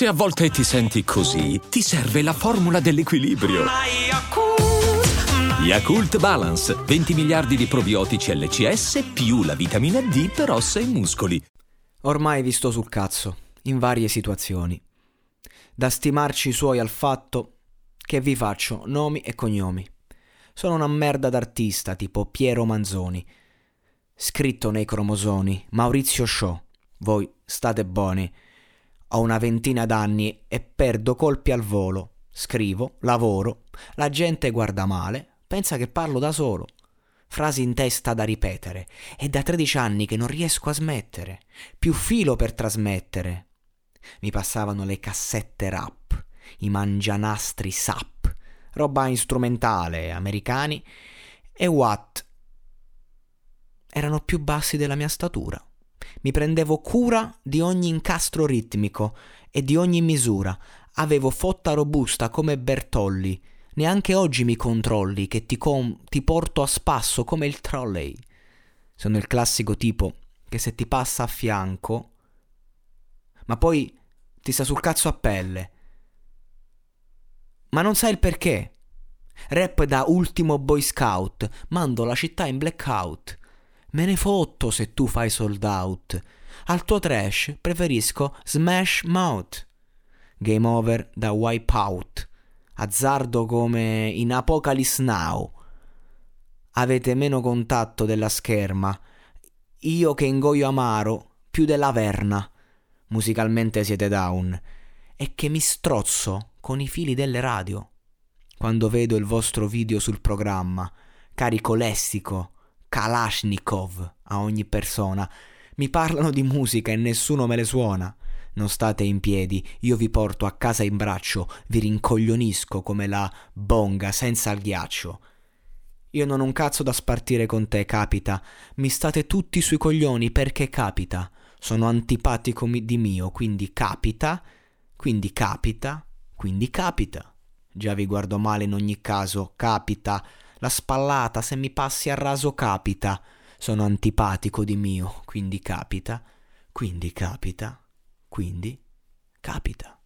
Se a volte ti senti così, ti serve la formula dell'equilibrio. Yakult Balance, 20 miliardi di probiotici LCS più la vitamina D per ossa e muscoli. Ormai vi sto sul cazzo, in varie situazioni. Da stimarci suoi al fatto che vi faccio nomi e cognomi. Sono una merda d'artista tipo Piero Manzoni. Scritto nei cromosoni, Maurizio Show. Voi state buoni. Ho una ventina d'anni e perdo colpi al volo. Scrivo, lavoro, la gente guarda male, pensa che parlo da solo. Frasi in testa da ripetere. È da 13 anni che non riesco a smettere. Più filo per trasmettere. Mi passavano le cassette rap, i mangianastri sap, roba strumentale, americani e watt. Erano più bassi della mia statura. Mi prendevo cura di ogni incastro ritmico e di ogni misura. Avevo fotta robusta come Bertolli Neanche oggi mi controlli che ti, com- ti porto a spasso come il trolley. Sono il classico tipo che se ti passa a fianco, ma poi ti sta sul cazzo a pelle. Ma non sai il perché. Rap da ultimo boy scout, mando la città in blackout. Me ne fotto se tu fai sold out. Al tuo trash preferisco Smash Mouth. Game over da Wipeout azzardo come in Apocalypse Now. Avete meno contatto della scherma. Io che ingoio amaro più della verna. Musicalmente siete down. E che mi strozzo con i fili delle radio. Quando vedo il vostro video sul programma, carico lessico, Kalashnikov a ogni persona. Mi parlano di musica e nessuno me le suona. Non state in piedi, io vi porto a casa in braccio, vi rincoglionisco come la bonga senza il ghiaccio. Io non ho un cazzo da spartire con te, capita. Mi state tutti sui coglioni perché capita. Sono antipatico di mio, quindi capita, quindi capita, quindi capita. Già vi guardo male in ogni caso, capita. La spallata, se mi passi a raso, capita. Sono antipatico di mio, quindi capita, quindi capita. Quindi capita.